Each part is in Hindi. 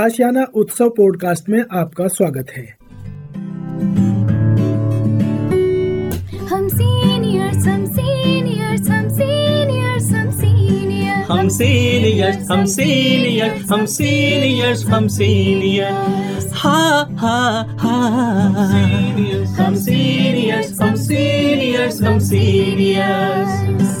आशियाना उत्सव पॉडकास्ट में आपका स्वागत है। हम सीनियर्स हम सीनियर्स हम सीनियर्स हम सीनियर्स हम सीनियर्स हम सीनियर्स हम सीनियर्स हम सीनियर्स हा हा हा हम सीनियर्स हम सीनियर्स हम सीनियर्स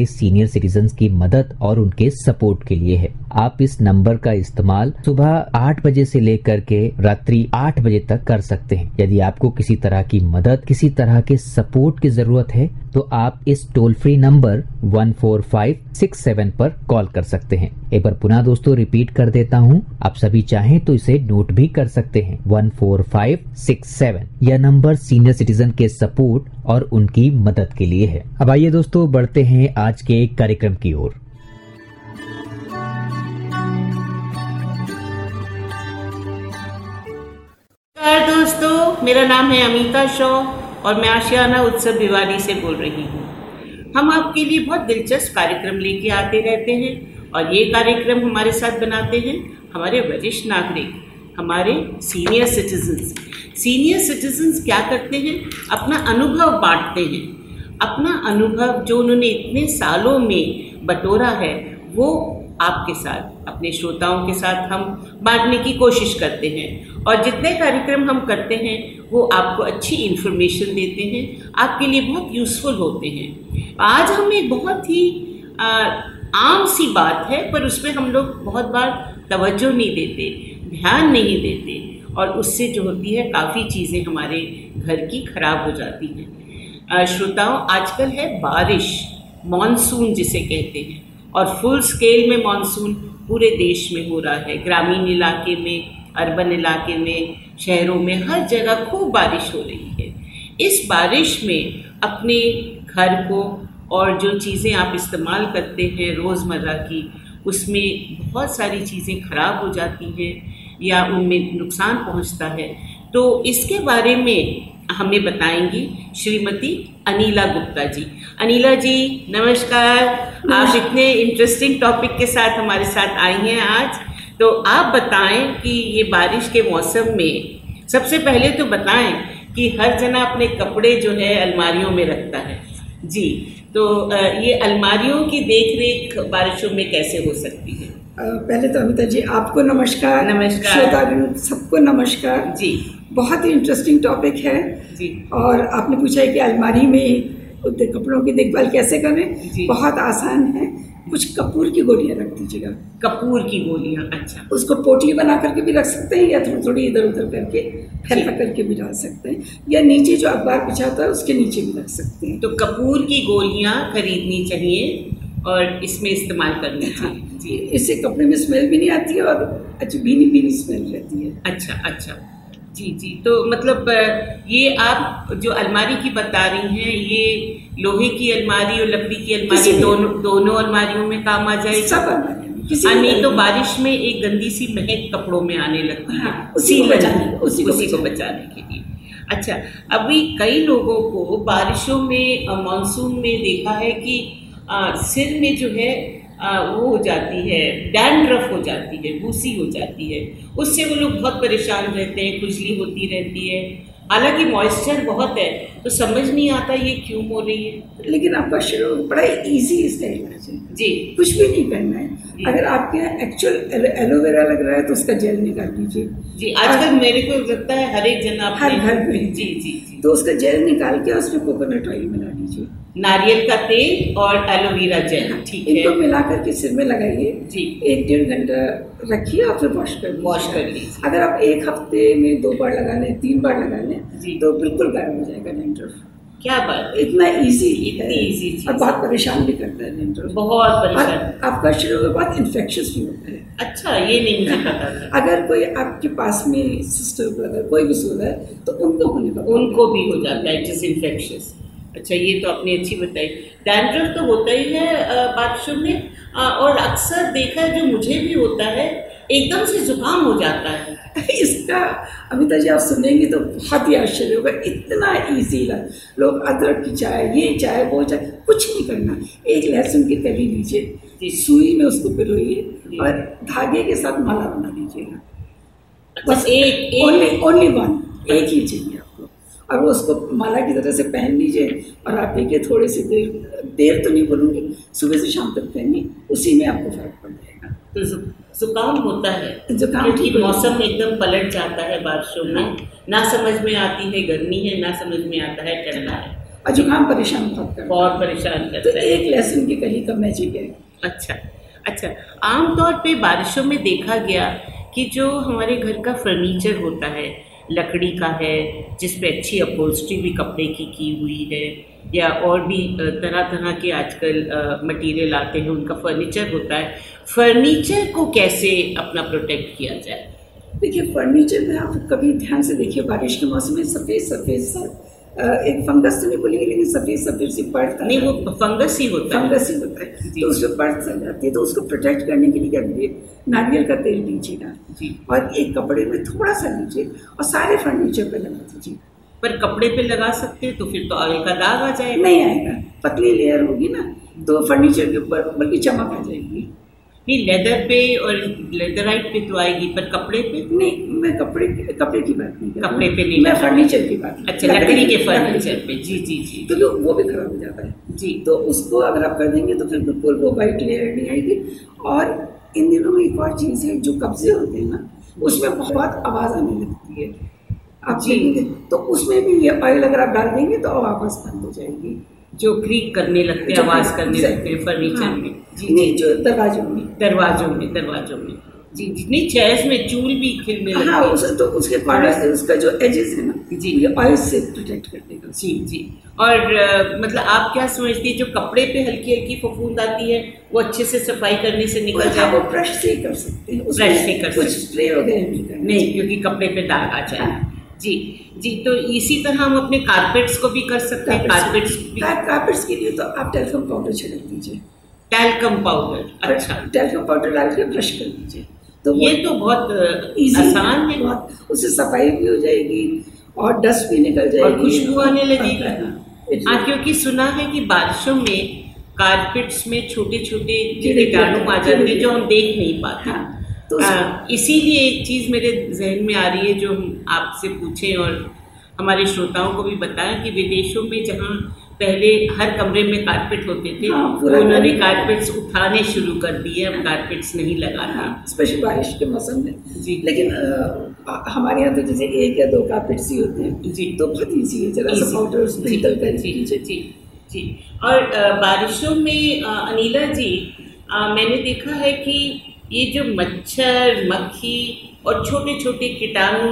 सीनियर सिटीजन की मदद और उनके सपोर्ट के लिए है। आप इस नंबर का इस्तेमाल सुबह आठ बजे से लेकर के रात्रि आठ बजे तक कर सकते हैं। यदि आपको किसी तरह की मदद, किसी तरह के सपोर्ट की ज़रूरत है तो आप इस toll free number one four five six seven पर कॉल कर सकते हैं। एक बार पुनः दोस्तों रिपीट कर देता हूँ। आप सभी चाहें तो इसे नोट भी कर सकते हैं। One four five six seven यह नंबर सीनियर सिटीजन के सपोर्ट और उनकी मदद के लिए है। अब आइए दोस्तों बढ़ते हैं आज के कार्यक्रम की ओर। दोस्तों, मेरा नाम है अमिता शॉ। और मैं आशियाना उत्सव भिवानी से बोल रही हूँ। हम आपके लिए बहुत दिलचस्प कार्यक्रम लेके आते रहते हैं और ये कार्यक्रम हमारे साथ बनाते हैं हमारे वरिष्ठ नागरिक, हमारे सीनियर सिटीजन्स सीनियर सिटीजन्स क्या करते हैं? अपना अनुभव बांटते हैं। अपना अनुभव जो उन्होंने इतने सालों में बटोरा है, वो आपके साथ, अपने श्रोताओं के साथ हम बांटने की कोशिश करते हैं। और जितने कार्यक्रम हम करते हैं वो आपको अच्छी इन्फॉर्मेशन देते हैं आपके लिए बहुत यूज़फुल होते हैं। आज हम एक बहुत ही आ, आम सी बात है पर उसमें हम लोग बहुत बार तवज्जो नहीं देते ध्यान नहीं देते और उससे जो होती है काफ़ी चीज़ें हमारे घर की खराब हो जाती हैं। श्रोताओं आजकल है बारिश मॉनसून जिसे कहते हैं और फुल स्केल में मानसून पूरे देश में हो रहा है ग्रामीण इलाके में अर्बन इलाके में शहरों में हर जगह खूब बारिश हो रही है। इस बारिश में अपने घर को और जो चीज़ें आप इस्तेमाल करते हैं रोज़मर्रा की उसमें बहुत सारी चीज़ें ख़राब हो जाती हैं या उनमें नुकसान पहुँचता है। तो इसके बारे में हमें बताएँगी श्रीमती अनीला गुप्ता जी। अनीला जी नमस्कार। आप इतने इंटरेस्टिंग टॉपिक के साथ हमारे साथ आई हैं आज। तो आप बताएँ कि ये बारिश के मौसम में सबसे पहले तो बताएँ कि हर जना अपने कपड़े जो है अलमारियों में रखता है। जी तो ये अलमारियों की देख रेख बारिशों में कैसे हो सकती है? पहले तो अमिता जी आपको नमस्कार। नमस्कार। श्रोतागण सबको नमस्कार। जी। बहुत ही इंटरेस्टिंग टॉपिक है। जी। और आपने पूछा है कि अलमारी में कपड़ों की देखभाल कैसे करें? बहुत आसान है। कुछ कपूर की गोलियाँ रख दीजिएगा। कपूर की गोलियाँ अच्छा। उसको पोटली बना करके भी रख सकते हैं या थोड़ी थोड़ी इधर उधर करके फैला करके भी डाल सकते हैं। या नीचे जो अखबार पिछाता है उसके नीचे भी रख सकते हैं। तो कपूर की गोलियाँ खरीदनी चाहिए और इसमें इस्तेमाल करनी चाहिए। जी। इससे कपड़े में स्मेल भी नहीं आती है और अच्छी भीनी भीनी स्मेल रहती है। अच्छा अच्छा। जी जी। तो मतलब ये आप जो अलमारी की बता रही हैं ये लोहे की अलमारी और लकड़ी की अलमारी दोनों दोनों अलमारियों में काम आ जाए सब नहीं तो बारिश में एक गंदी सी महक कपड़ों में आने लगती है। हाँ, उसी को बचाने उसी, उसी को बचाने के लिए। अच्छा अभी कई लोगों को बारिशों में मानसून में देखा है कि आ, सिर में जो है वो हो जाती है डैंड्रफ हो जाती है, भूसी हो जाती है। उससे वो लोग बहुत परेशान रहते हैं, खुजली होती रहती है। हालाँकि मॉइस्चर बहुत है तो समझ नहीं आता ये क्यों हो रही है? लेकिन आपका शुरू बड़ा इजी इसका इलाज है जी। कुछ भी नहीं करना है। अगर आपके यहाँ एक्चुअल एलोवेरा लग रहा है तो उसका जेल निकाल लीजिए जी आजकल मेरे को लगता है हर एक जन हर घर में। जी जी जी। तो उसका जेल निकाल के उसमें कोकोनट ऑयल मिला लीजिए नारियल का तेल और एलोवेरा जेल ठीक इनको है। मिला करके सिर में लगाइए। जी। एक डेढ़ घंटा रखिए और फिर वॉश कर। वॉश कर लीजिए अगर आप एक हफ़्ते में दो बार लगा लें तीन बार लगा। लें तो बिल्कुल गायब हो जाएगा डेंड्रफ क्या बात? इतना इजी इतनी चीज़। और बहुत परेशान भी करता है डेंड्रफ बहुत परेशान। आपका शुरू में बहुत इन्फेक्शस भी होता है। अच्छा ये नहीं मुझे पता था। अगर कोई आपके पास में सिस्टर ब्रदर कोई भी सोल है तो उनको होने का उनको भी हो जाता है जिस इन्फेक्शस अच्छा ये तो आपने अच्छी बताई। डैंड्रफ तो होता ही है बारिशों में और अक्सर देखा है जो मुझे भी होता है एकदम से जुकाम हो जाता है। इसका अमिता जी आप सुनेंगे तो बहुत ही आश्चर्य होगा इतना ईजी है लोग अदरक की चाय ये चाय वो चाय कुछ नहीं करना। एक लहसुन की कली जी। लीजिए सुई में उसको। पिरोइए और धागे के साथ माला बना दीजिएगा बस एक ओनली ओनली वन एक ही चाहिए आपको। और वो उसको माला की तरह से पहन लीजिए और आप देखिए थोड़ी सी देर देर तो नहीं बोलूँगी सुबह से शाम तक पहनिए उसी में आपको फ़र्क पड़ जाएगा। तो जुकाम होता है जुकाम क्योंकि ठीक मौसम एकदम पलट जाता है बारिशों में। ना समझ में आती है गर्मी है ना समझ में आता है ठंडा है। और जुकाम परेशान बहुत करता बहुत परेशान है तो करता है। एक लहसुन की कली का मैजिक है अच्छा अच्छा। आमतौर पर बारिशों में देखा गया कि जो हमारे घर का फर्नीचर होता है लकड़ी का है, जिस पे अच्छी अपोस्ट्री भी कपड़े की की हुई है, या और भी तरह तरह के आजकल मटेरियल आते हैं, उनका फर्नीचर होता है। फर्नीचर को कैसे अपना प्रोटेक्ट किया जाए? देखिए फर्नीचर में आप कभी ध्यान से देखिए, बारिश के मौसम में सफ़ेद सफ़ेद सा एक फंगस तो नहीं बोलेंगे लेकिन सफ़ेद सफ़ेद सी परत आ नहीं वो फंगस ही होता है। फंगस ही होता है। तो उसमें परत चल जाती है तो उसको प्रोटेक्ट करने के लिए क्या करिए नारियल का तेल लीजिएगा और एक कपड़े में थोड़ा सा लीजिए और सारे फर्नीचर पर लगा दीजिए। पर कपड़े पे लगा सकते हैं तो फिर तो आगे का दाग आ जाएगा। नहीं आएगा पतली लेयर होगी ना तो फर्नीचर के ऊपर बल्कि चमक आ जाएगी। नहीं लेदर पे और लेदराइट पे तो आएगी पर कपड़े पे? नहीं मैं कपड़े की कपड़े की बात नहीं। कपड़े पे नहीं मैं फर्नीचर की बात अच्छा लकड़ी के फर्नीचर पे जी जी जी। क्योंकि वो भी खराब हो जाता है। जी। तो उसको अगर आप कर देंगे तो फिर बिल्कुल वो वाइट लेयर नहीं आएगी। और इन दिनों में एक और चीज़ है जो कब्जे होते हैं ना उसमें बहुत आवाज़ आने लगती है। आप जी। तो उसमें भी ये ऑयल अगर आप डाल देंगे तो आवाज़ बंद हो जाएगी। जो क्रीक करने लगते हैं आवाज़ करने लगते हैं फर्नीचर हाँ। में। जी नहीं जी जो। दरवाजों में। दरवाजों में दरवाजों में। जी जी। नहीं चेयर्स में चूल भी खिलने लगते हाँ हैं उस तो उसके कॉर्नर से उसका जो एजेस है ना जी। ये ऑयल से प्रोटेक्ट कर देगा। जी जी। और अ, मतलब आप क्या समझती है जो कपड़े पे हल्की हल्की फफूंद आती है वो अच्छे से सफ़ाई करने से निकल हाँ, जाए? वो ब्रश से ही कर सकते हैं। ब्रश से कर सकते हैं। स्प्रे वगैरह नहीं करना नहीं क्योंकि कपड़े पे दाग आ जाए। जी जी तो इसी तरह हम अपने कारपेट्स को भी कर सकते हैं कारपेट्स कारपेट्स के लिए तो आप टेल्कम पाउडर छिड़क दीजिए। टैल्कम पाउडर अच्छा। टेल्कम पाउडर डाल के ब्रश कर दीजिए। तो ये तो बहुत आसान है। बहुत उससे सफ़ाई भी हो जाएगी और डस्ट भी निकल जाएगी। और खुशबू आने लगेगी। हाँ, हाँ क्योंकि सुना है कि बारिशों में कारपेट्स में छोटे छोटे कीटाणु आ जाते हैं जो हम देख नहीं पाते। हाँ। तो उस- इसीलिए एक चीज़ मेरे जहन में आ रही है जो हम आपसे पूछें और हमारे श्रोताओं को भी बताएँ कि विदेशों में जहाँ पहले हर कमरे में कारपेट होते थे हाँ, तो उन्होंने कारपेट्स उठाने शुरू कर दिए अब कारपेट्स नहीं लगाना हाँ स्पेशल बारिश के मौसम में। जी। लेकिन अ, हमारे यहाँ तो जैसे एक या दो कारपेट्स ही होते हैं। जी। तो बहुत ईजी है जरा सा. पाउडर कर जी दीजिए जी जी और बारिशों में अनिला जी मैंने देखा है कि ये जो मच्छर मक्खी और छोटे छोटे कीटाणु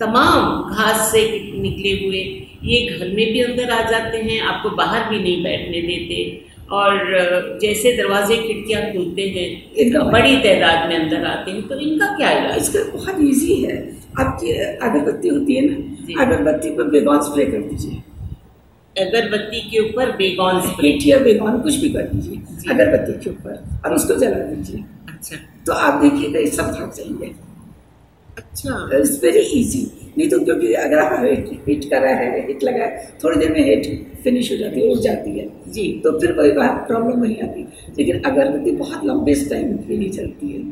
तमाम घास से निकले हुए ये घर में भी अंदर आ जाते हैं आपको बाहर भी नहीं बैठने देते। और जैसे दरवाजे खिड़कियाँ खुलते हैं इनका बड़ी तादाद में अंदर आते हैं तो इनका क्या इलाज? इसका बहुत इजी है। आपकी अगरबत्ती होती है ना अगरबत्ती पर बेगॉन स्प्रे कर दीजिए। अगरबत्ती के ऊपर बेगॉन स्प्रे। या बेगॉन कुछ भी कर दीजिए अगरबत्ती के ऊपर और उसको जला दीजिए। अच्छा। तो आप देखिएगा ये सब भाग जाएँगे। अच्छा। इट्स वेरी इजी नहीं तो क्योंकि अगर आप हिट हिट करा है हिट लगा है थोड़ी देर में हिट फिनिश हो जाती है उड़ जाती है। जी। तो फिर कोई बात प्रॉब्लम नहीं आती। लेकिन अगरबत्ती बहुत लंबे टाइम के लिए चलती है।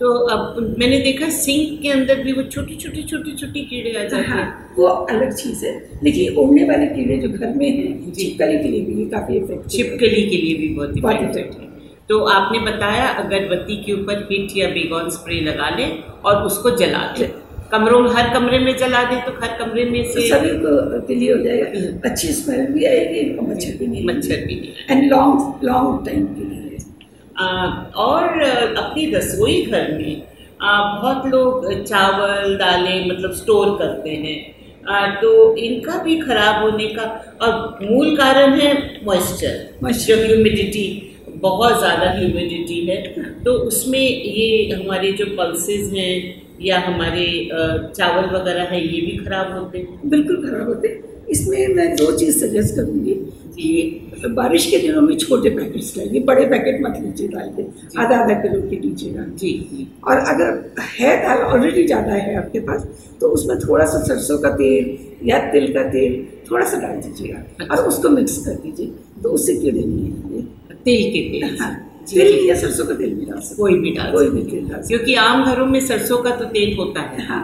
तो अब मैंने देखा सिंक के अंदर भी वो छोटी छोटी छोटी छोटी कीड़े आ जाते हाँ। हैं वो अलग चीज़ है। लेकिन उड़ने वाले कीड़े जो घर में हैं। छिपकली के लिए भी काफ़ी इफ़ेक्टिव छिपकली के लिए भी बहुत इफ़ेक्टिव है। तो आपने बताया अगरबत्ती के ऊपर हिट या बेगॉन स्प्रे लगा लें और उसको जला दें। कमरों हर कमरे में जला दें तो हर कमरे में से सभी को के लिए हो जाएगा। अच्छी स्मेल भी आएगी और मच्छर भी नहीं मच्छर भी नहीं एंड लॉन्ग लॉन्ग टाइम के लिए। आ, और अपनी रसोई घर में आ, बहुत लोग चावल दालें मतलब स्टोर करते हैं। आ, तो इनका भी खराब होने का और मूल कारण है मॉइस्चर. जो ह्यूमिडिटी बहुत ज़्यादा ह्यूमिडिटी है तो उसमें ये हमारे जो पल्सेस हैं या हमारे चावल वगैरह है ये भी खराब होते हैं? बिल्कुल खराब होते हैं। इसमें मैं दो चीज़ सजेस्ट करूँगी कि बारिश के दिनों में छोटे पैकेट्स लाइए बड़े पैकेट मत लीजिए दाल के आधा आधा किलो के लीजिएगा जी और अगर है दाल ऑलरेडी ज़्यादा है आपके पास तो उसमें थोड़ा सा सरसों का तेल या तिल का तेल थोड़ा सा डाल दीजिएगा और उसको मिक्स कर दीजिए तो उससे कीड़े नहीं आएँगे। तेल के तेल हाँ तिल या सरसों का तेल भी डाल सकते कोई भी डाल कोई भी तेल डाल क्योंकि आम घरों में सरसों का तो तेल होता है। हाँ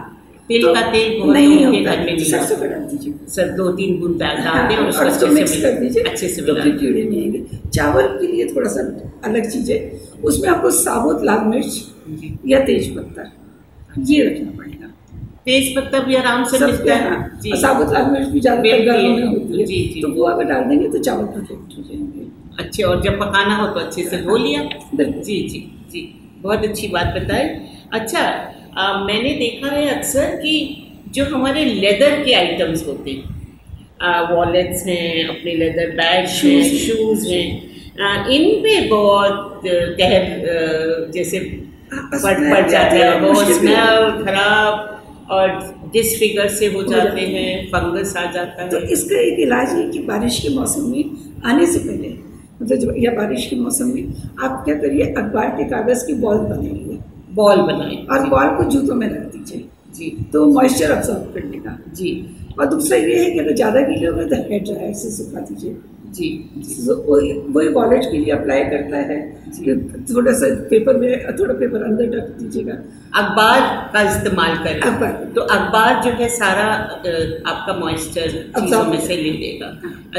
तिल तो का तेल बहुत नहीं होता घर में नहीं सरसों का डाल दीजिए। सर दो तीन बूंद डाल डाल दें और हाँ, उसको अच्छे मिक्स कर दीजिए अच्छे से तो फिर कीड़े नहीं आएँगे। चावल के लिए थोड़ा सा अलग चीज़ है। उसमें आपको साबुत लाल मिर्च या तेज पत्ता ये रखना पड़ेगा। तेज पत्ता भी आराम से मिलता है। साबुत लाल मिर्च भी ज़्यादातर मिलती में होती है। जी, जी। तो वो अगर डाल देंगे तो चावल परफेक्ट हो जाएँगे। अच्छे और जब पकाना हो तो अच्छे से धो लिया। जी जी जी। बहुत अच्छी बात बताए अच्छा आ, मैंने देखा है अक्सर कि जो हमारे लेदर के आइटम्स होते हैं वॉलेट्स हैं अपने लेदर बैग्स हैं शूज़ हैं। इन पे बहुत कहर जैसे पड़ पड़ जाते हैं बहुत स्मेल खराब और डिसफिगर से हो जाते हैं। फंगस आ जाता है। तो इसका एक इलाज है कि बारिश के मौसम में आने से पहले मतलब जब या बारिश के मौसम में आप क्या करिए अखबार के कागज़ की बॉल बनाइए। बॉल बनाए और बॉल को जूतों में रख दीजिए। जी। तो मॉइस्चर अब्जॉर्ब करने का। जी। और दूसरा ये है कि अगर ज़्यादा गीले हो गए तो हेयर ड्रायर से सुखा दीजिए। जी जी। तो वही वही वॉलेट के लिए अप्लाई करता है। थोड़ा सा पेपर में थोड़ा पेपर अंदर रख दीजिएगा। अखबार का इस्तेमाल करें। अखबार। तो अखबार जो है सारा आपका मॉइस्चर चीज़ों में से ले लेगा।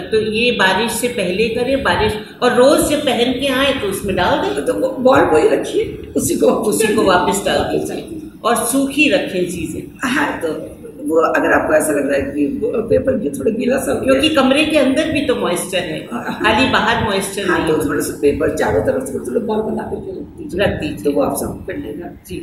तो ये बारिश से पहले करें बारिश और रोज़ जब पहन के आए तो उसमें डाल दें। तो वो बॉल वही रखिए उसी को उसी को वापस डाल दीजिए। और सूखी रखें चीज़ें। हाँ तो वो अगर आपको ऐसा लग रहा है कि पेपर भी थोड़ा गीला सा हो क्योंकि कमरे के अंदर भी तो मॉइस्चर है। खाली बाहर मॉइस्चर हाँ नहीं तो है। थोड़ा सा पेपर चारों तरफ़ से थोड़ा बॉल बना करके रख दीजिए। तो वो आप सब कर लेगा जी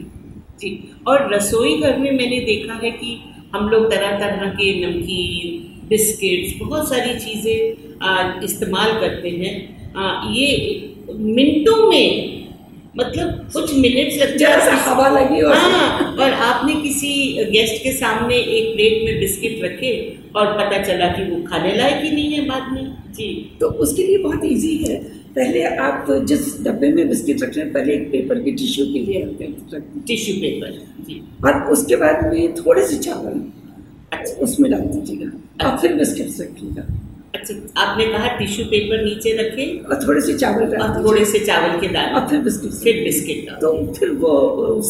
जी। और रसोई घर में मैंने देखा है कि हम लोग तरह तरह के नमकीन बिस्किट्स बहुत सारी चीज़ें इस्तेमाल करते हैं। ये मिनटों में मतलब कुछ मिनट्स लगते हैं हवा लगी और हाँ और आपने किसी गेस्ट के सामने एक प्लेट में बिस्किट रखे और पता चला कि वो खाने लायक ही नहीं है बाद में? जी। तो उसके लिए बहुत इजी है। पहले आप जिस डब्बे में बिस्किट रख रहे हैं पहले एक पेपर की टिश्यू के लिए रख दीजिए। टिश्यू पेपर जी। और उसके बाद में थोड़े से चावल अच्छा। उसमें डाल दीजिएगा। और फिर बिस्किट्स रखिएगा। अच्छा आपने कहा टिश्यू पेपर नीचे रखे और थोड़े से चावल और थोड़े से चावल के दाने। और फिर बिस्किट्स फिर बिस्किट तो फिर वो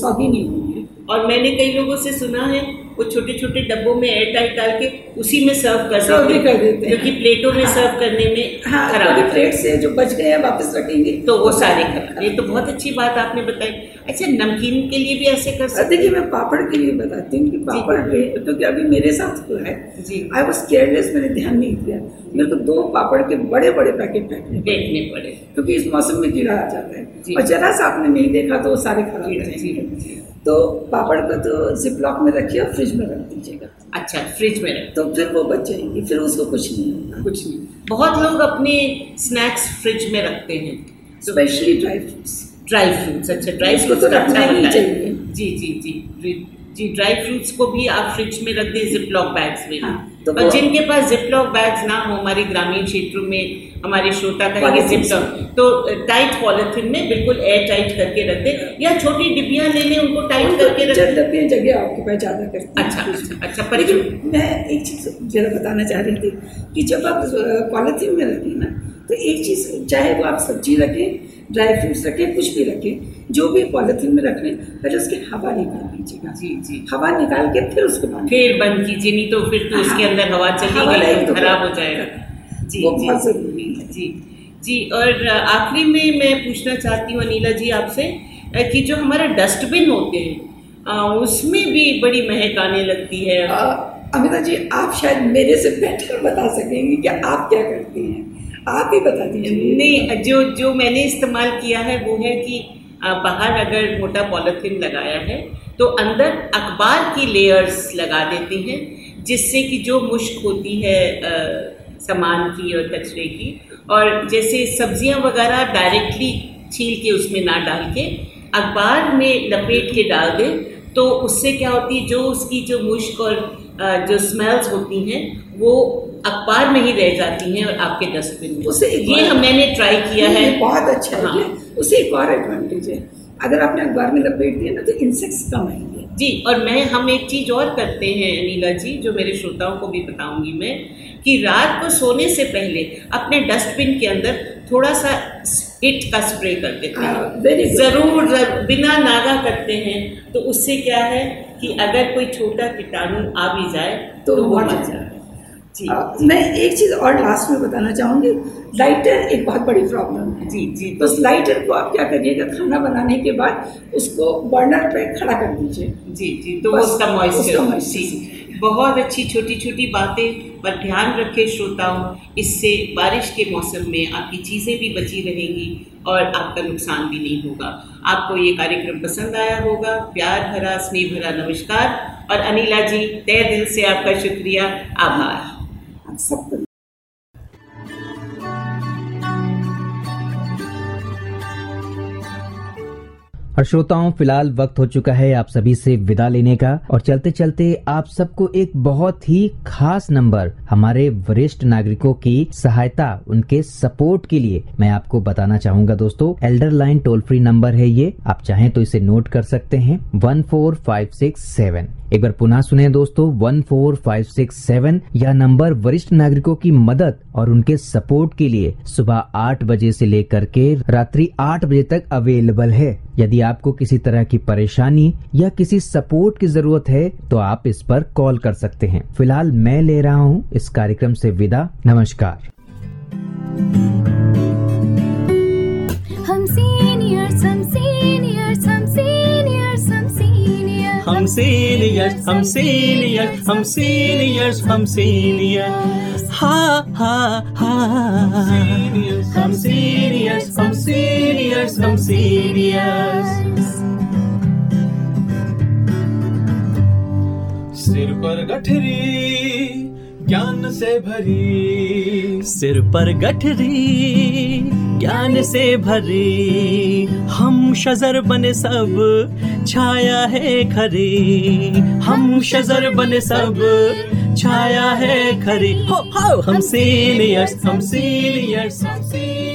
सॉगी नहीं होंगे। और मैंने कई लोगों से सुना है वो छोटे छोटे डब्बों में एयर टाइट डाल के उसी में सर्व कर सर्व भी देते कर देते हैं। क्योंकि प्लेटों में सर्व करने में हाँ खराब है। प्लेट से जो बच गए हैं वापस रखेंगे। तो वो सारे खराब ये तो बहुत अच्छी बात आपने बताई। अच्छा नमकीन के लिए भी ऐसे कर सकते देखिए मैं पापड़ के लिए बताती हूँ कि पापड़ क्योंकि अभी मेरे साथ हुआ है। जी। आई वॉज़ केयरलेस मैंने ध्यान नहीं दिया। मेरे को दो पापड़ के बड़े बड़े पैकेट फेंकने पड़े। पड़े। क्योंकि इस मौसम में गिरा आ जाता है। और जरा सा आपने नहीं देखा तो वो सारे खराब हो जाएँगे। तो पापड़ को तो जिपलॉक में रखिए और फ्रिज में रख दीजिएगा। अच्छा फ्रिज में रख तो फिर वो बच जाएँगे फिर उसको कुछ नहीं होगा। कुछ नहीं। बहुत लोग अपने स्नैक्स फ्रिज में रखते हैं। तो specially dry fruits dry fruits अच्छा ड्राई फ्रूट्स तो रखना अच्छा ही चाहिए। जी जी जी। जी जी ड्राई फ्रूट्स को भी आप फ्रिज में रख दें जिप लॉक बैग्स में। हाँ। तो और जिनके पास जिपलॉक बैग्स ना हो हमारे ग्रामीण क्षेत्रों में हमारे श्रोता Polythene जिपलॉक तो टाइट पॉलिथीन में बिल्कुल एयर टाइट करके रख दे या छोटी डिब्बियाँ ले लें उनको टाइट करके रख चल डब्बे जगह आपके पास ज़्यादा करती हैं। अच्छा अच्छा अच्छा पर मैं एक चीज़ जरा बताना चाह रही थी कि जब आप पॉलिथीन में रखें ना तो एक चीज़ चाहे वो आप सब्ज़ी रखें ड्राई फ्रूट्स रखें कुछ भी रखें जो भी पॉलिथीन में रख लें पहले उसकी हवा निकाल लीजिएगा। जी जी। हवा निकाल के फिर उसको फिर बंद कीजिए नहीं तो फिर तो उसके अंदर हवा चली गई तो खराब हो जाएगा। जी जी जी जी और आखिरी में मैं पूछना चाहती हूँ अनिला जी आपसे कि जो हमारा डस्टबिन होते हैं उसमें भी बड़ी महक आने लगती है। अमिता जी आप शायद मेरे से बेटर बता सकेंगे कि आप क्या करती हैं। आप ही बता दीजिए। नहीं जो जो मैंने इस्तेमाल किया है वो है कि बाहर अगर मोटा पॉलिथीन लगाया है तो अंदर अखबार की लेयर्स लगा देती हैं जिससे कि जो मुश्क होती है सामान की और कचरे की और जैसे सब्ज़ियाँ वगैरह डायरेक्टली छील के उसमें ना डाल के अखबार में लपेट के डाल दें तो उससे क्या होती है जो उसकी जो मुश्क और जो स्मेल्स होती हैं वो अखबार में ही रह जाती हैं और आपके डस्टबिन में। उसे ये हम मैंने ट्राई किया है। बहुत अच्छा है। हाँ। ये उससे एक और एडवांटेज है। अगर आपने अखबार में लपेट दिया ना तो इंसेक्ट्स कम आएँगे। जी और मैं हम एक चीज़ और करते हैं अनिला जी जो मेरे श्रोताओं को भी बताऊँगी मैं कि रात को सोने से पहले अपने डस्टबिन के अंदर थोड़ा सा इट का स्प्रे कर देते हाँ, हैं ज़रूर बिना नागा करते हैं। तो उससे क्या है कि अगर कोई छोटा कीटाणु आ भी जाए तो तो वो मर जाए। जी। अ, मैं एक चीज़ और लास्ट में बताना चाहूँगी लाइटर एक बहुत बड़ी प्रॉब्लम है। जी जी तो उस लाइटर को आप क्या करिएगा खाना बनाने के बाद उसको बर्नर पे खड़ा कर दीजिए। जी जी तो उसका उसका मॉइस्चर जी बहुत अच्छी छोटी छोटी बातें पर ध्यान रखें श्रोताओं इससे बारिश के मौसम में आपकी चीज़ें भी बची रहेंगी और आपका नुकसान भी नहीं होगा। आपको ये कार्यक्रम पसंद आया होगा प्यार भरा स्नेह भरा नमस्कार। और अनिला जी तय दिल से आपका शुक्रिया आभार। something. और श्रोताओं, फ़िलहाल वक्त हो चुका है आप सभी से विदा लेने का। और चलते चलते आप सबको एक बहुत ही खास नंबर हमारे वरिष्ठ नागरिकों की सहायता, उनके सपोर्ट के लिए मैं आपको बताना चाहूँगा दोस्तों। Elder line toll free number है ये। आप चाहें तो इसे नोट कर सकते हैं। One four five six seven. एक बार पुनः सुने दोस्तों। One four five six seven यह नंबर वरिष्ठ नागरिकों की मदद और उनके सपोर्ट के लिए सुबह आठ बजे से लेकर के रात्रि आठ बजे तक अवेलेबल है। यदि आपको किसी तरह की परेशानी या किसी सपोर्ट की ज़रूरत है तो आप इस पर कॉल कर सकते हैं। फ़िलहाल मैं ले रहा हूँ इस कार्यक्रम से विदा। नमस्कार। हम सीनियर्स हम सीनियर्स हम सीनियर्स हम सीनियर्स हा हम सीनियर्स सिर पर गठरी, ज्ञान से भरी। सिर पर गठरी ज्ञान से भरे। हम शजर बने सब छाया है खरे। हम शजर बने सब छाया है खरे। हो हो हम सीनियर्स हम सीनियर्स हम सीनियर्स